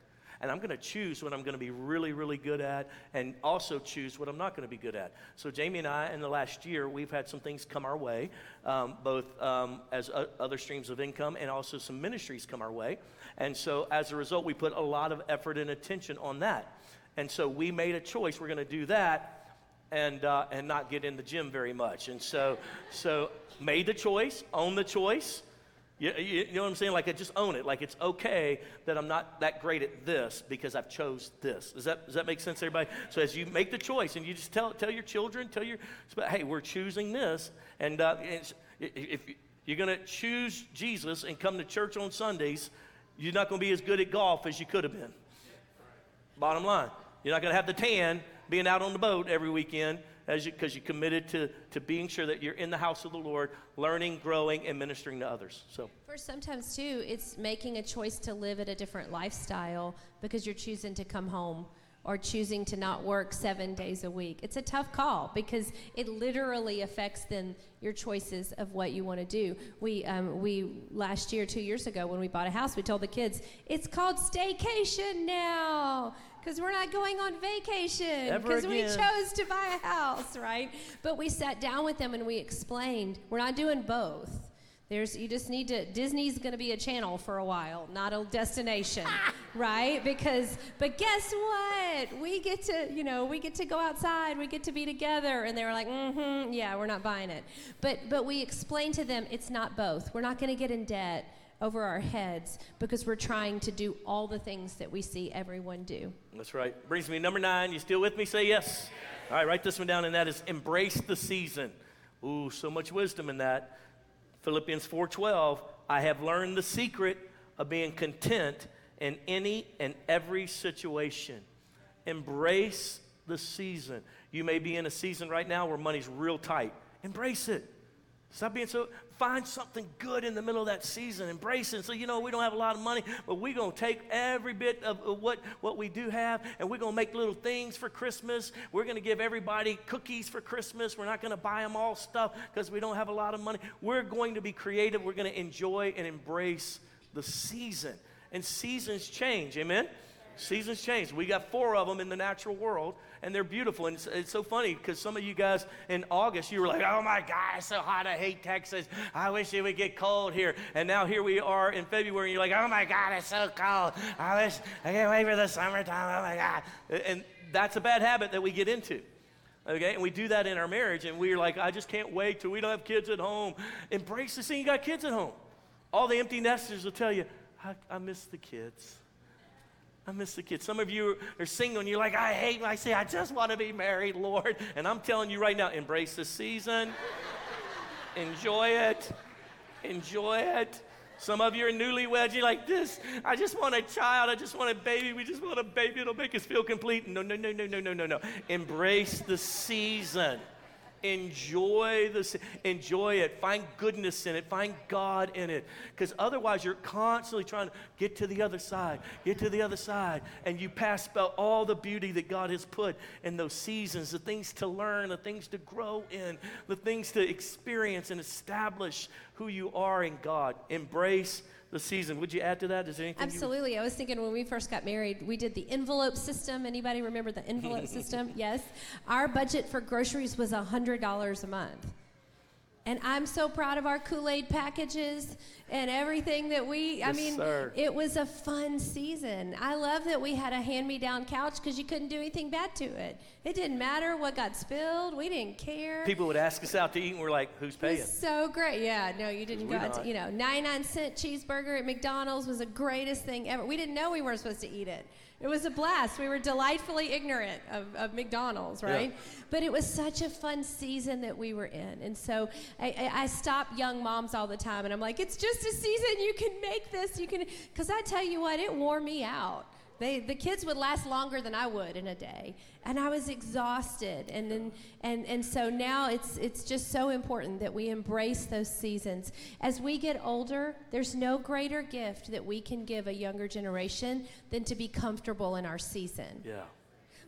and I'm going to choose what I'm going to be really, really good at and also choose what I'm not going to be good at. So, Jami and I, in the last year, we've had some things come our way, um, both um, as other streams of income and also some ministries come our way. And so, as a result, we put a lot of effort and attention on that. And so, we made a choice. We're going to do that and, uh, and not get in the gym very much. And so, so made the choice, own the choice, you, you, know what I'm saying? Like, I just own it. Like, it's okay that I'm not that great at this because I've chose this. Does that, does that make sense, everybody? So as you make the choice and you just tell, tell your children, tell your, hey, we're choosing this. And uh, if you're going to choose Jesus and come to church on Sundays, you're not going to be as good at golf as you could have been. Bottom line. You're not going to have the tan being out on the boat every weekend as you because you committed to to being sure that you're in the house of the Lord, learning, growing, and ministering to others. So for sometimes too, it's making a choice to live at a different lifestyle because you're choosing to come home or choosing to not work seven days a week. It's a tough call because it literally affects then your choices of what you want to do. We, um, we last year, two years ago, when we bought a house, we told the kids it's called staycation now because we're not going on vacation because we chose to buy a house, right? But we sat down with them and we explained we're not doing both. There's you just need to Disney's going to be a channel for a while, not a destination, right? Because but guess what? We get to, you know, we get to go outside, we get to be together and they were like, "Mhm, yeah, we're not buying it." But but we explained to them it's not both. We're not going to get in debt over our heads because we're trying to do all the things that we see everyone do. That's right. Brings me number nine. You still with me? Say yes. All right, write this one down, and that is embrace the season. Ooh, so much wisdom in that. Philippians 4:12. I have learned the secret of being content in any and every situation. Embrace the season. You may be in a season right now where money's real tight. Embrace it. Stop being so find something good in the middle of that season, embrace it. So, you know, we don't have a lot of money, but we're going to take every bit of, what, what we do have and we're going to make little things for Christmas. We're going to give everybody cookies for Christmas. We're not going to buy them all stuff because we don't have a lot of money. We're going to be creative. We're going to enjoy and embrace the season. And seasons change, amen? Seasons change. We got four of them in the natural world and they're beautiful. And it's, it's so funny because some of you guys in August, you were like, oh my God, it's so hot. I hate Texas. I wish it would get cold here. And now here we are in February, and you're like, oh my God, it's so cold. I wish, I can't wait for the summertime. Oh my God. And that's a bad habit that we get into. Okay, and we do that in our marriage, and we're like, I just can't wait till we don't have kids at home. Embrace the scene, you got kids at home. All the empty nesters will tell you, I, I miss the kids. I miss the kids. Some of you are single and you're like, I hate, I say, I just want to be married, Lord. And I'm telling you right now, embrace the season, enjoy it, enjoy it. Some of you are newlyweds. You're like, this, I just want a child. I just want a baby. We just want a baby. It'll make us feel complete. No, no, no, no, no, no, no, no. Embrace the season. Enjoy this, enjoy it. Find goodness in it. Find God in it. Because otherwise, you're constantly trying to get to the other side, get to the other side, and you pass by all the beauty that God has put in those seasons, the things to learn, the things to grow in, the things to experience and establish who you are in God. Embrace the season. Would you add to that? Is there anything? Absolutely. I was thinking when we first got married, we did the envelope system. Anybody remember the envelope system? Yes. Our budget for groceries was $100 a month. And I'm so proud of our Kool Aid packages and everything that we, yes, I mean, sir. it was a fun season. I love that we had a hand me down couch because you couldn't do anything bad to it. It didn't matter what got spilled, we didn't care. People would ask us out to eat, and we're like, who's paying? It's so great. Yeah, no, you didn't go out to, you know, 99 cent cheeseburger at McDonald's was the greatest thing ever. We didn't know we weren't supposed to eat it. It was a blast. We were delightfully ignorant of, of McDonald's, right? Yeah. But it was such a fun season that we were in. And so I, I, I stop young moms all the time and I'm like, it's just a season. You can make this. You can, because I tell you what, it wore me out. They, the kids would last longer than I would in a day. And I was exhausted. And, then, and, and so now it's, it's just so important that we embrace those seasons. As we get older, there's no greater gift that we can give a younger generation than to be comfortable in our season. Yeah.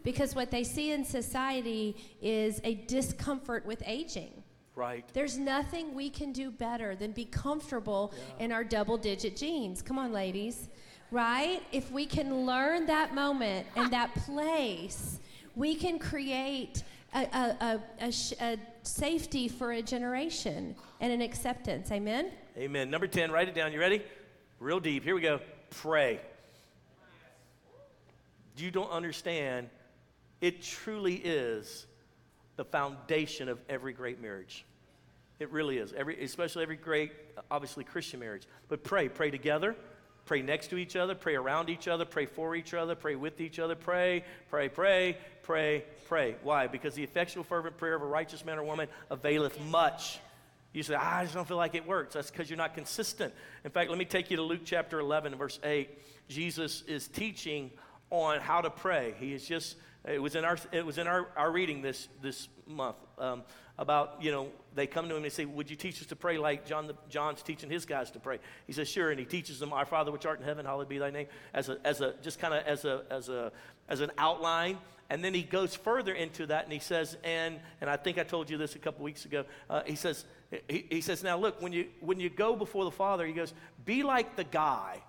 Because what they see in society is a discomfort with aging. Right. There's nothing we can do better than be comfortable yeah. in our double digit jeans. Come on, ladies right? If we can learn that moment and that place, we can create a, a, a, a, safety for a generation and an acceptance. Amen? Amen. Number 10, write it down. You ready? Real deep. Here we go. Pray. You don't understand. It truly is the foundation of every great marriage. It really is. Every, especially every great, obviously, Christian marriage. But pray. Pray together Pray next to each other, pray around each other, pray for each other, pray with each other, pray, pray, pray, pray, pray. Why? Because the effectual, fervent prayer of a righteous man or woman availeth much. You say, ah, I just don't feel like it works. That's because you're not consistent. In fact, let me take you to Luke chapter 11, verse 8. Jesus is teaching on how to pray. He is just, it was in our, it was in our, our reading this, this month. Um, about, you know, they come to him and they say, Would you teach us to pray like John the, John's teaching his guys to pray? He says, Sure. And he teaches them, Our Father which art in heaven, hallowed be thy name, as a, as a just kind of as a, as a, as an outline. And then he goes further into that and he says, and, and I think I told you this a couple weeks ago. Uh, he says, he, he says, now look, when you, when you go before the Father, he goes, be like the guy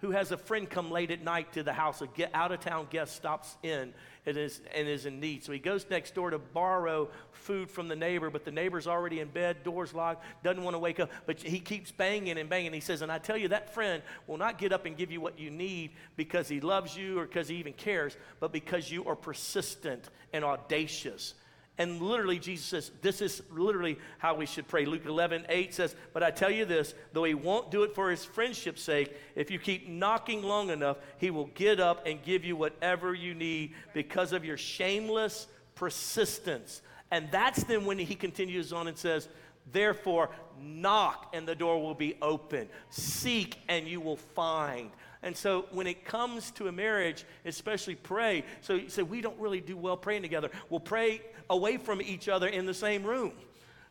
who has a friend come late at night to the house, a get out of town guest stops in and is, and is in need. So he goes next door to borrow food from the neighbor, but the neighbor's already in bed, door's locked, doesn't want to wake up, but he keeps banging and banging. He says, And I tell you, that friend will not get up and give you what you need because he loves you or because he even cares, but because you are persistent and audacious and literally, Jesus says, this is literally how we should pray. Luke 11, 8 says, But I tell you this, though he won't do it for his friendship's sake, if you keep knocking long enough, he will get up and give you whatever you need because of your shameless persistence. And that's then when he continues on and says, Therefore, knock and the door will be open. Seek and you will find. And so when it comes to a marriage, especially pray. So you say, we don't really do well praying together. We'll pray away from each other in the same room.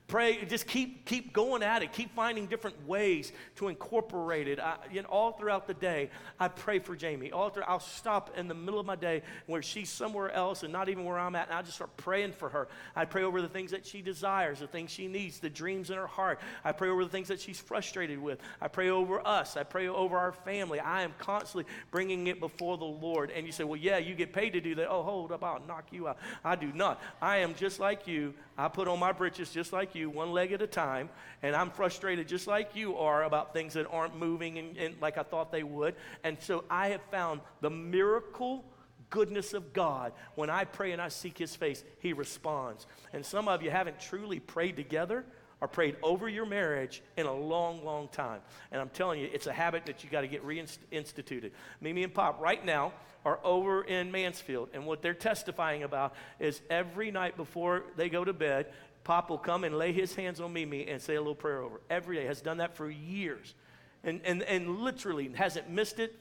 Pray, just keep, keep going at it. Keep finding different ways to incorporate it. I, you know, all throughout the day, I pray for Jami. All through, I'll stop in the middle of my day where she's somewhere else and not even where I'm at, and I just start praying for her. I pray over the things that she desires, the things she needs, the dreams in her heart. I pray over the things that she's frustrated with. I pray over us. I pray over our family. I am constantly bringing it before the Lord. And you say, well, yeah, you get paid to do that. Oh, hold up, I'll knock you out. I do not. I am just like you. I put on my britches just like you, one leg at a time, and I'm frustrated just like you are about things that aren't moving and, and like I thought they would. And so I have found the miracle goodness of God. When I pray and I seek his face, he responds. And some of you haven't truly prayed together or prayed over your marriage in a long, long time. And I'm telling you, it's a habit that you got to get reinstituted. Mimi and Pop, right now, are over in Mansfield. And what they're testifying about is every night before they go to bed, Pop will come and lay his hands on Mimi and say a little prayer over. Every day. Has done that for years. and, and, and literally hasn't missed it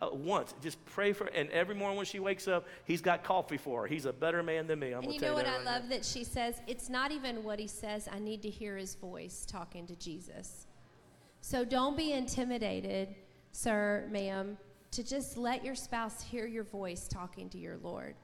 uh, once. Just pray for And every morning when she wakes up, he's got coffee for her. He's a better man than me. I'm and you know what I right love now. that she says? It's not even what he says. I need to hear his voice talking to Jesus. So don't be intimidated, sir, ma'am, to just let your spouse hear your voice talking to your Lord.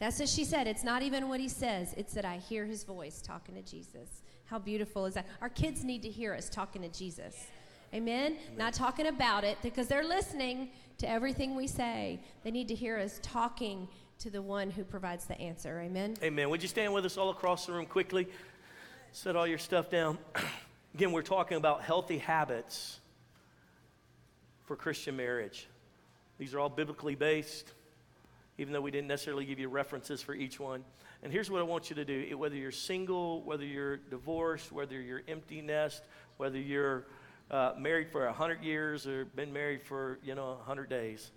That's what she said. It's not even what he says, it's that I hear his voice talking to Jesus. How beautiful is that? Our kids need to hear us talking to Jesus. Amen? Amen? Not talking about it because they're listening to everything we say. They need to hear us talking to the one who provides the answer. Amen? Amen. Would you stand with us all across the room quickly? Set all your stuff down. Again, we're talking about healthy habits for Christian marriage. These are all biblically based, even though we didn't necessarily give you references for each one. And here's what I want you to do whether you're single, whether you're divorced, whether you're empty nest, whether you're uh, married for 100 years or been married for, you know, 100 days.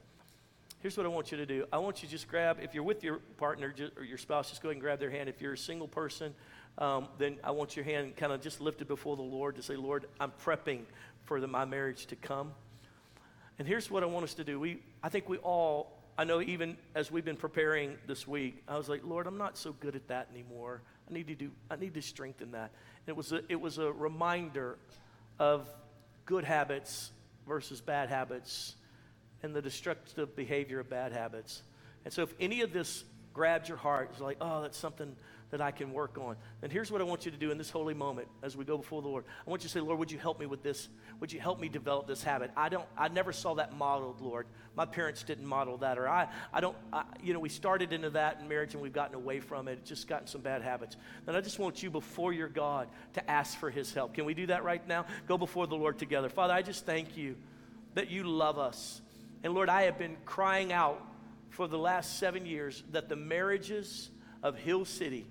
Here's what I want you to do. I want you to just grab, if you're with your partner just, or your spouse, just go ahead and grab their hand. If you're a single person, um, then I want your hand kind of just lifted before the Lord to say, Lord, I'm prepping for the, my marriage to come. And here's what I want us to do. We, I think we all, I know even as we've been preparing this week, I was like, Lord, I'm not so good at that anymore. I need to do, I need to strengthen that. And it was a, it was a reminder of good habits versus bad habits and the destructive behavior of bad habits. And so if any of this grabs your heart, it's like, oh, that's something that I can work on. And here's what I want you to do in this holy moment as we go before the Lord. I want you to say, Lord, would you help me with this? Would you help me develop this habit? I don't, I never saw that modeled, Lord. My parents didn't model that, or I, I don't, I, you know, we started into that in marriage and we've gotten away from it. It's just gotten some bad habits. And I just want you before your God to ask for his help. Can we do that right now? Go before the Lord together. Father, I just thank you that you love us. And Lord, I have been crying out for the last seven years that the marriages of Hill City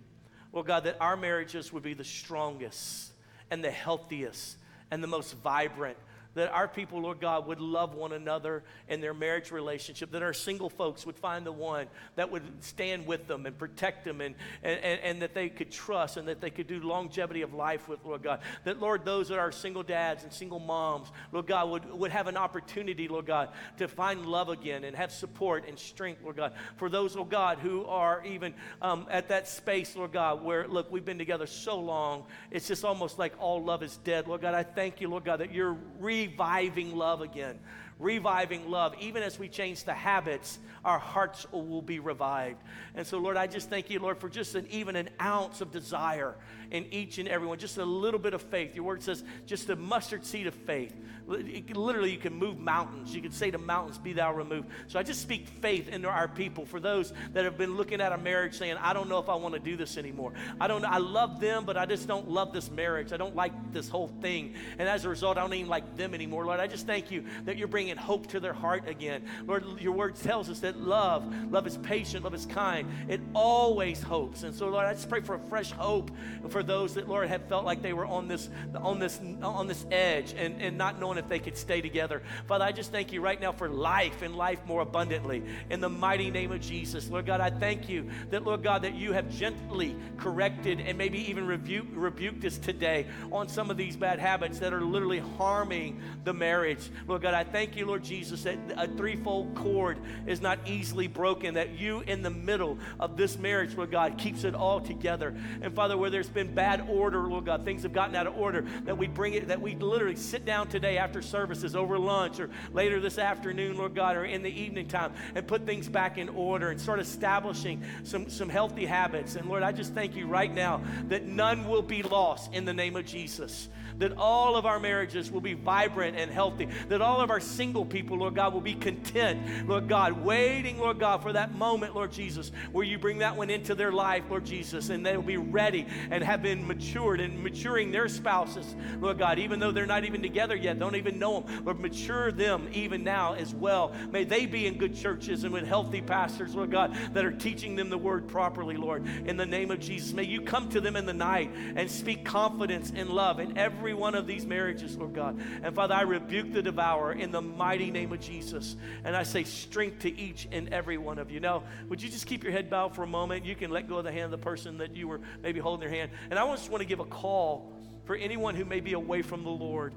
Lord God, that our marriages would be the strongest and the healthiest and the most vibrant that our people, Lord God, would love one another in their marriage relationship, that our single folks would find the one that would stand with them and protect them and, and, and, that they could trust and that they could do longevity of life with, Lord God. That, Lord, those that are single dads and single moms, Lord God, would, would have an opportunity, Lord God, to find love again and have support and strength, Lord God. For those, Lord God, who are even um, at that space, Lord God, where, look, we've been together so long, it's just almost like all love is dead. Lord God, I thank you, Lord God, that you're re reviving love again. Reviving love. Even as we change the habits, our hearts will be revived. And so, Lord, I just thank you, Lord, for just an, even an ounce of desire in each and every one, just a little bit of faith. Your word says just a mustard seed of faith. Literally, you can move mountains. You can say to mountains, Be thou removed. So I just speak faith into our people for those that have been looking at a marriage saying, I don't know if I want to do this anymore. I don't I love them, but I just don't love this marriage. I don't like this whole thing. And as a result, I don't even like them anymore. Lord, I just thank you that you're bringing hope to their heart again. Lord, your word tells us that love, love is patient, love is kind. It always hopes. And so, Lord, I just pray for a fresh hope for those that, Lord, have felt like they were on this, on this, on this edge and, and not knowing if they could stay together. Father, I just thank you right now for life and life more abundantly. In the mighty name of Jesus, Lord God, I thank you that, Lord God, that you have gently corrected and maybe even rebuke, rebuked us today on some of these bad habits that are literally harming the marriage. Lord God, I thank you, Lord Jesus, that a threefold cord is not easily broken, that you in the middle of this marriage, Lord God, keeps it all together. And Father, where there's been bad order, Lord God, things have gotten out of order, that we bring it, that we literally sit down today after services over lunch or later this afternoon, Lord God, or in the evening time and put things back in order and start establishing some, some healthy habits. And Lord, I just thank you right now that none will be lost in the name of Jesus that all of our marriages will be vibrant and healthy, that all of our single people, Lord God, will be content, Lord God, waiting, Lord God, for that moment, Lord Jesus, where you bring that one into their life, Lord Jesus, and they will be ready and have been matured and maturing their spouses, Lord God, even though they're not even together yet, don't even know them, but mature them even now as well. May they be in good churches and with healthy pastors, Lord God, that are teaching them the word properly, Lord, in the name of Jesus. May you come to them in the night and speak confidence and love in every every one of these marriages, Lord God. And Father, I rebuke the devourer in the mighty name of Jesus. And I say strength to each and every one of you. Now, would you just keep your head bowed for a moment? You can let go of the hand of the person that you were maybe holding their hand. And I just want to give a call for anyone who may be away from the Lord.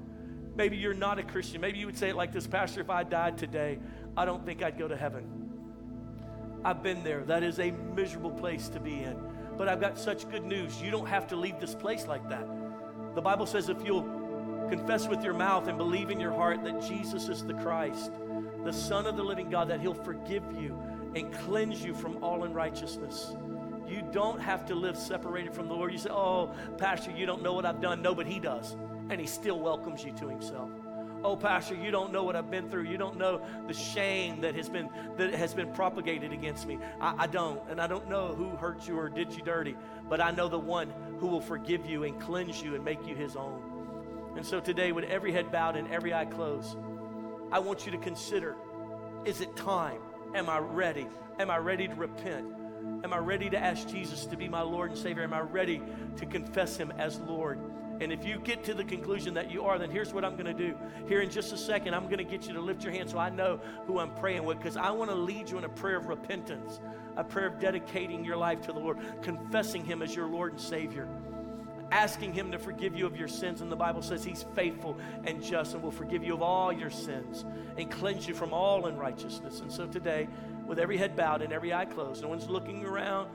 Maybe you're not a Christian. Maybe you would say it like this Pastor, if I died today, I don't think I'd go to heaven. I've been there. That is a miserable place to be in. But I've got such good news. You don't have to leave this place like that. The Bible says if you'll confess with your mouth and believe in your heart that Jesus is the Christ, the Son of the living God, that He'll forgive you and cleanse you from all unrighteousness. You don't have to live separated from the Lord. You say, Oh, Pastor, you don't know what I've done. No, but He does. And He still welcomes you to Himself. Oh, Pastor, you don't know what I've been through. You don't know the shame that has been that has been propagated against me. I, I don't, and I don't know who hurt you or did you dirty, but I know the one who will forgive you and cleanse you and make you his own. And so today, with every head bowed and every eye closed, I want you to consider is it time? Am I ready? Am I ready to repent? Am I ready to ask Jesus to be my Lord and Savior? Am I ready to confess Him as Lord? And if you get to the conclusion that you are, then here's what I'm going to do. Here in just a second, I'm going to get you to lift your hand so I know who I'm praying with because I want to lead you in a prayer of repentance, a prayer of dedicating your life to the Lord, confessing Him as your Lord and Savior, asking Him to forgive you of your sins. And the Bible says He's faithful and just and will forgive you of all your sins and cleanse you from all unrighteousness. And so today, with every head bowed and every eye closed, no one's looking around,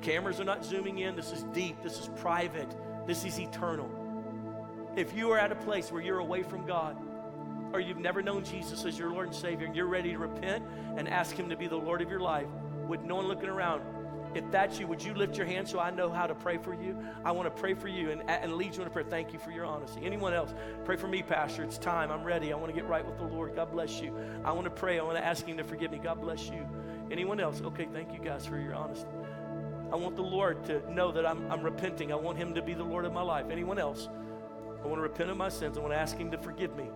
cameras are not zooming in. This is deep, this is private, this is eternal. If you are at a place where you're away from God, or you've never known Jesus as your Lord and Savior, and you're ready to repent and ask Him to be the Lord of your life, with no one looking around, if that's you, would you lift your hand so I know how to pray for you? I want to pray for you and, and lead you in a prayer. Thank you for your honesty. Anyone else? Pray for me, Pastor. It's time. I'm ready. I want to get right with the Lord. God bless you. I want to pray. I want to ask Him to forgive me. God bless you. Anyone else? Okay, thank you guys for your honesty. I want the Lord to know that I'm, I'm repenting. I want Him to be the Lord of my life. Anyone else? I want to repent of my sins. I want to ask Him to forgive me.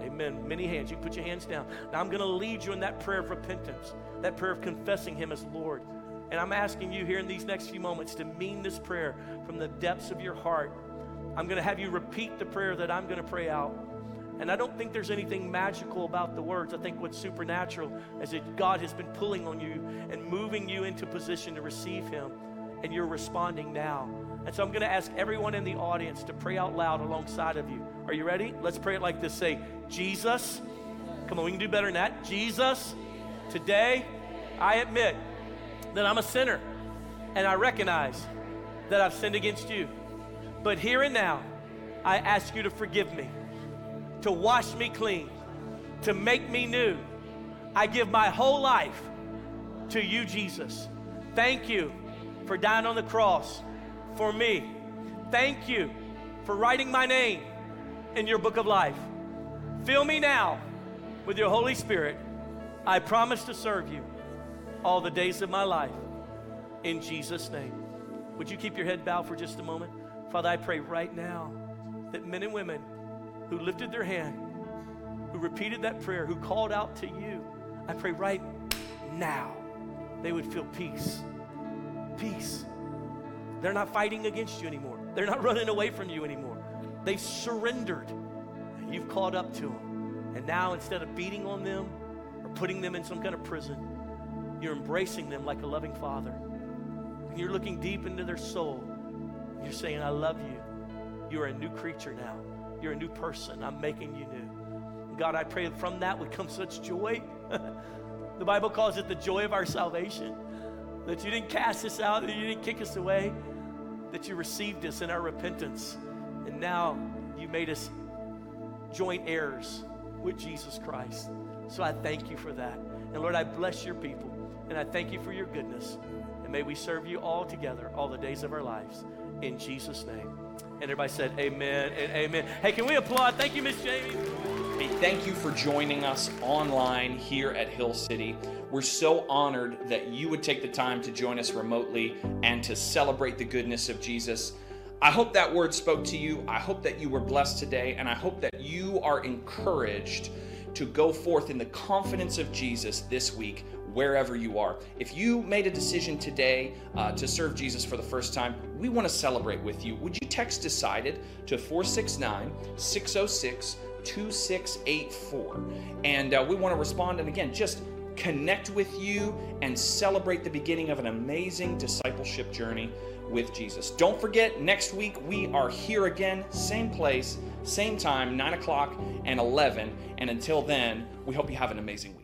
Amen. Many hands. You put your hands down. Now I'm going to lead you in that prayer of repentance, that prayer of confessing Him as Lord. And I'm asking you here in these next few moments to mean this prayer from the depths of your heart. I'm going to have you repeat the prayer that I'm going to pray out. And I don't think there's anything magical about the words. I think what's supernatural is that God has been pulling on you and moving you into position to receive Him, and you're responding now. And so I'm going to ask everyone in the audience to pray out loud alongside of you. Are you ready? Let's pray it like this Say, Jesus, come on, we can do better than that. Jesus, today I admit that I'm a sinner and I recognize that I've sinned against you. But here and now, I ask you to forgive me, to wash me clean, to make me new. I give my whole life to you, Jesus. Thank you for dying on the cross for me. Thank you for writing my name in your book of life. Fill me now with your Holy Spirit. I promise to serve you all the days of my life. In Jesus' name. Would you keep your head bowed for just a moment? Father, I pray right now that men and women who lifted their hand, who repeated that prayer, who called out to you, I pray right now they would feel peace. Peace. They're not fighting against you anymore. They're not running away from you anymore. They've surrendered. You've called up to them. And now instead of beating on them or putting them in some kind of prison, you're embracing them like a loving father. And you're looking deep into their soul. You're saying, I love you. You're a new creature now. You're a new person. I'm making you new. God, I pray that from that would come such joy. the Bible calls it the joy of our salvation. That you didn't cast us out, that you didn't kick us away, that you received us in our repentance. And now you made us joint heirs with Jesus Christ. So I thank you for that. And Lord, I bless your people. And I thank you for your goodness. And may we serve you all together all the days of our lives. In Jesus' name. And everybody said, Amen and amen. Hey, can we applaud? Thank you, Miss Jami. Hey, thank you for joining us online here at Hill City. We're so honored that you would take the time to join us remotely and to celebrate the goodness of Jesus. I hope that word spoke to you. I hope that you were blessed today, and I hope that you are encouraged to go forth in the confidence of Jesus this week wherever you are. If you made a decision today uh, to serve Jesus for the first time, we want to celebrate with you. Would you text decided to 469 606 2684? And uh, we want to respond. And again, just connect with you, and celebrate the beginning of an amazing discipleship journey with Jesus. Don't forget, next week we are here again, same place, same time, 9 o'clock and 11. And until then, we hope you have an amazing week.